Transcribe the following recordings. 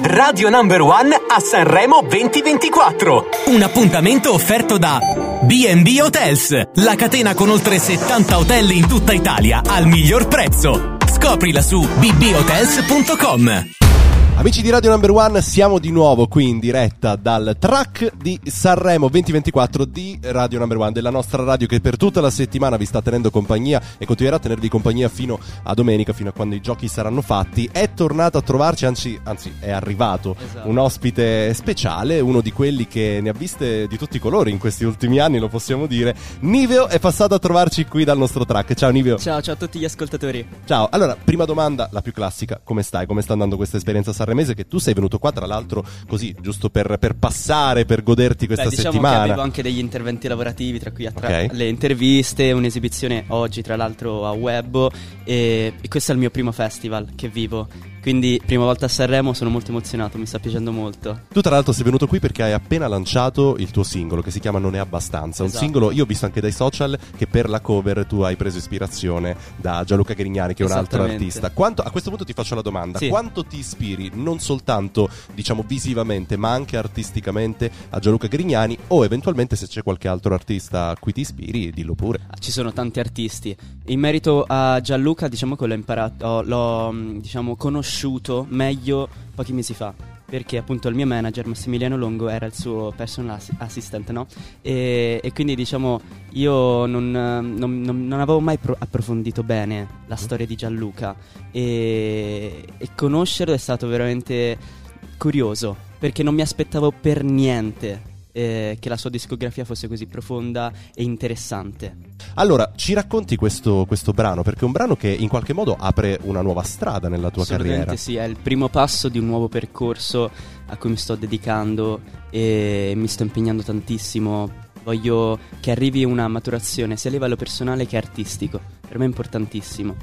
Radio Number One a Sanremo 2024. Un appuntamento offerto da B&B Hotels, la catena con oltre 70 hotel in tutta Italia al miglior prezzo. Scoprila su bbhotels.com. Amici di Radio Number One, siamo di nuovo qui in diretta dal track di Sanremo 2024 di Radio Number One, della nostra radio che per tutta la settimana vi sta tenendo compagnia e continuerà a tenervi compagnia fino a domenica, fino a quando i giochi saranno fatti. È tornato a trovarci, anzi, anzi è arrivato Esatto. un ospite speciale, uno di quelli che ne ha viste di tutti i colori in questi ultimi anni, lo possiamo dire. Niveo è passato a trovarci qui dal nostro track. Ciao Niveo. Ciao, ciao a tutti gli ascoltatori. Ciao, allora, prima domanda, la più classica, come stai? Come sta andando questa esperienza sanremese? Che tu sei venuto qua, tra l'altro, così, giusto per, per passare, per goderti questa Beh, diciamo che settimana. avevo anche degli interventi lavorativi, tra cui tra Ok. le interviste, un'esibizione oggi, tra l'altro, a Webbo. E, e questo è il mio primo festival che vivo. Quindi, prima volta a Sanremo, sono molto emozionato, mi sta piacendo molto. Tu, tra l'altro, sei venuto qui perché hai appena lanciato il tuo singolo che si chiama Non è abbastanza. Un Esatto. singolo, io ho visto anche dai social che per la cover tu hai preso ispirazione da Gianluca Grignani, che è un altro artista. Quanto, a questo punto ti faccio la domanda: Sì. quanto ti ispiri non soltanto, diciamo, visivamente, ma anche artisticamente a Gianluca Grignani? O eventualmente, se c'è qualche altro artista a cui ti ispiri, dillo pure. Ah, Ci sono tanti artisti. In merito a Gianluca, diciamo che l'ho imparato, ho- l'ho mh, diciamo, conosciuto meglio pochi mesi fa. Perché appunto il mio manager Massimiliano Longo era il suo personal assi- assistant, no? E, e quindi diciamo io non, non- non- non avevo mai pro- approfondito bene la storia di Gianluca e, e conoscerlo è stato veramente curioso perché non mi aspettavo per niente eh, che la sua discografia fosse così profonda e interessante. Allora, ci racconti questo, questo brano? Perché è un brano che in qualche modo apre una nuova strada nella tua carriera. sì, è il primo passo di un nuovo percorso a cui mi sto dedicando e mi sto impegnando tantissimo. Voglio che arrivi una maturazione sia a livello personale che artistico. Per me è importantissimo.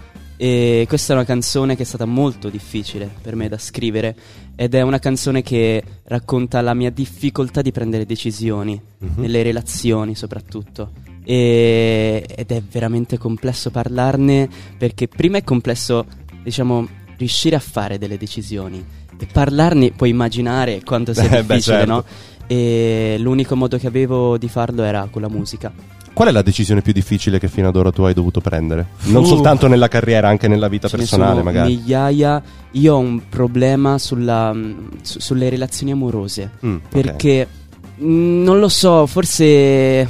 E questa è una canzone che è stata molto difficile per me da scrivere ed è una canzone che racconta la mia difficoltà di prendere decisioni Mhm. nelle relazioni soprattutto. E- ed è veramente complesso parlarne perché prima è complesso, diciamo, riuscire a fare delle decisioni e parlarne puoi immaginare quanto sia Eh, beh, difficile, certo. no? E l'unico modo che avevo di farlo era con la musica. Qual è la decisione più difficile che fino ad ora tu hai dovuto prendere? Non Uh. soltanto nella carriera, anche nella vita personale, magari. Migliaia. Io ho un problema sulla, mh, su- sulle relazioni amorose. Mm. Perché mh, non lo so, forse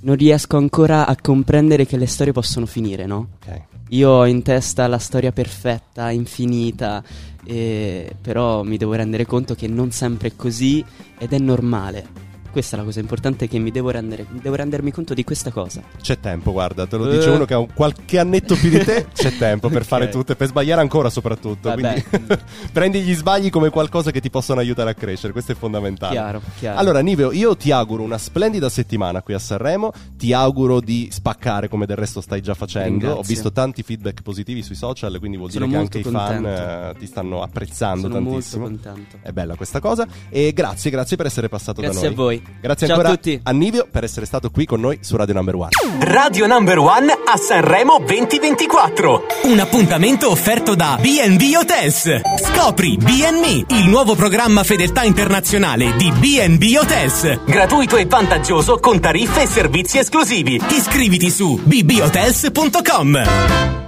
non riesco ancora a comprendere che le storie possono finire, no? Ok. Io ho in testa la storia perfetta, infinita, e- però mi devo rendere conto che non sempre è così ed è normale. Questa è la cosa importante che mi devo rendere, devo rendermi conto di questa cosa. C'è tempo, guarda, te lo Eh. dice uno che ha un qualche annetto più di te. C'è tempo per Ok. fare tutto e per sbagliare ancora, soprattutto. Vabbè. Quindi prendi gli sbagli come qualcosa che ti possono aiutare a crescere. Questo è fondamentale. Chiaro, chiaro. Allora, Niveo, io ti auguro una splendida settimana qui a Sanremo. Ti auguro di spaccare come del resto stai già facendo. Ringrazio. Ho visto tanti feedback positivi sui social, quindi vuol Sono dire che anche i molto fan contento. eh, ti stanno apprezzando Sono molto tantissimo. contento. È bella questa cosa. E grazie, grazie per essere passato Grazie da noi. a voi. Grazie Ciao a ancora tutti. a Niveo per essere stato qui con noi su Radio Number One. Radio Number One a Sanremo 2024. Un appuntamento offerto da B&B Hotels. Scopri B&Me, il nuovo programma fedeltà internazionale di B&B Hotels. Gratuito e vantaggioso con tariffe e servizi esclusivi. Iscriviti su bbhotels.com.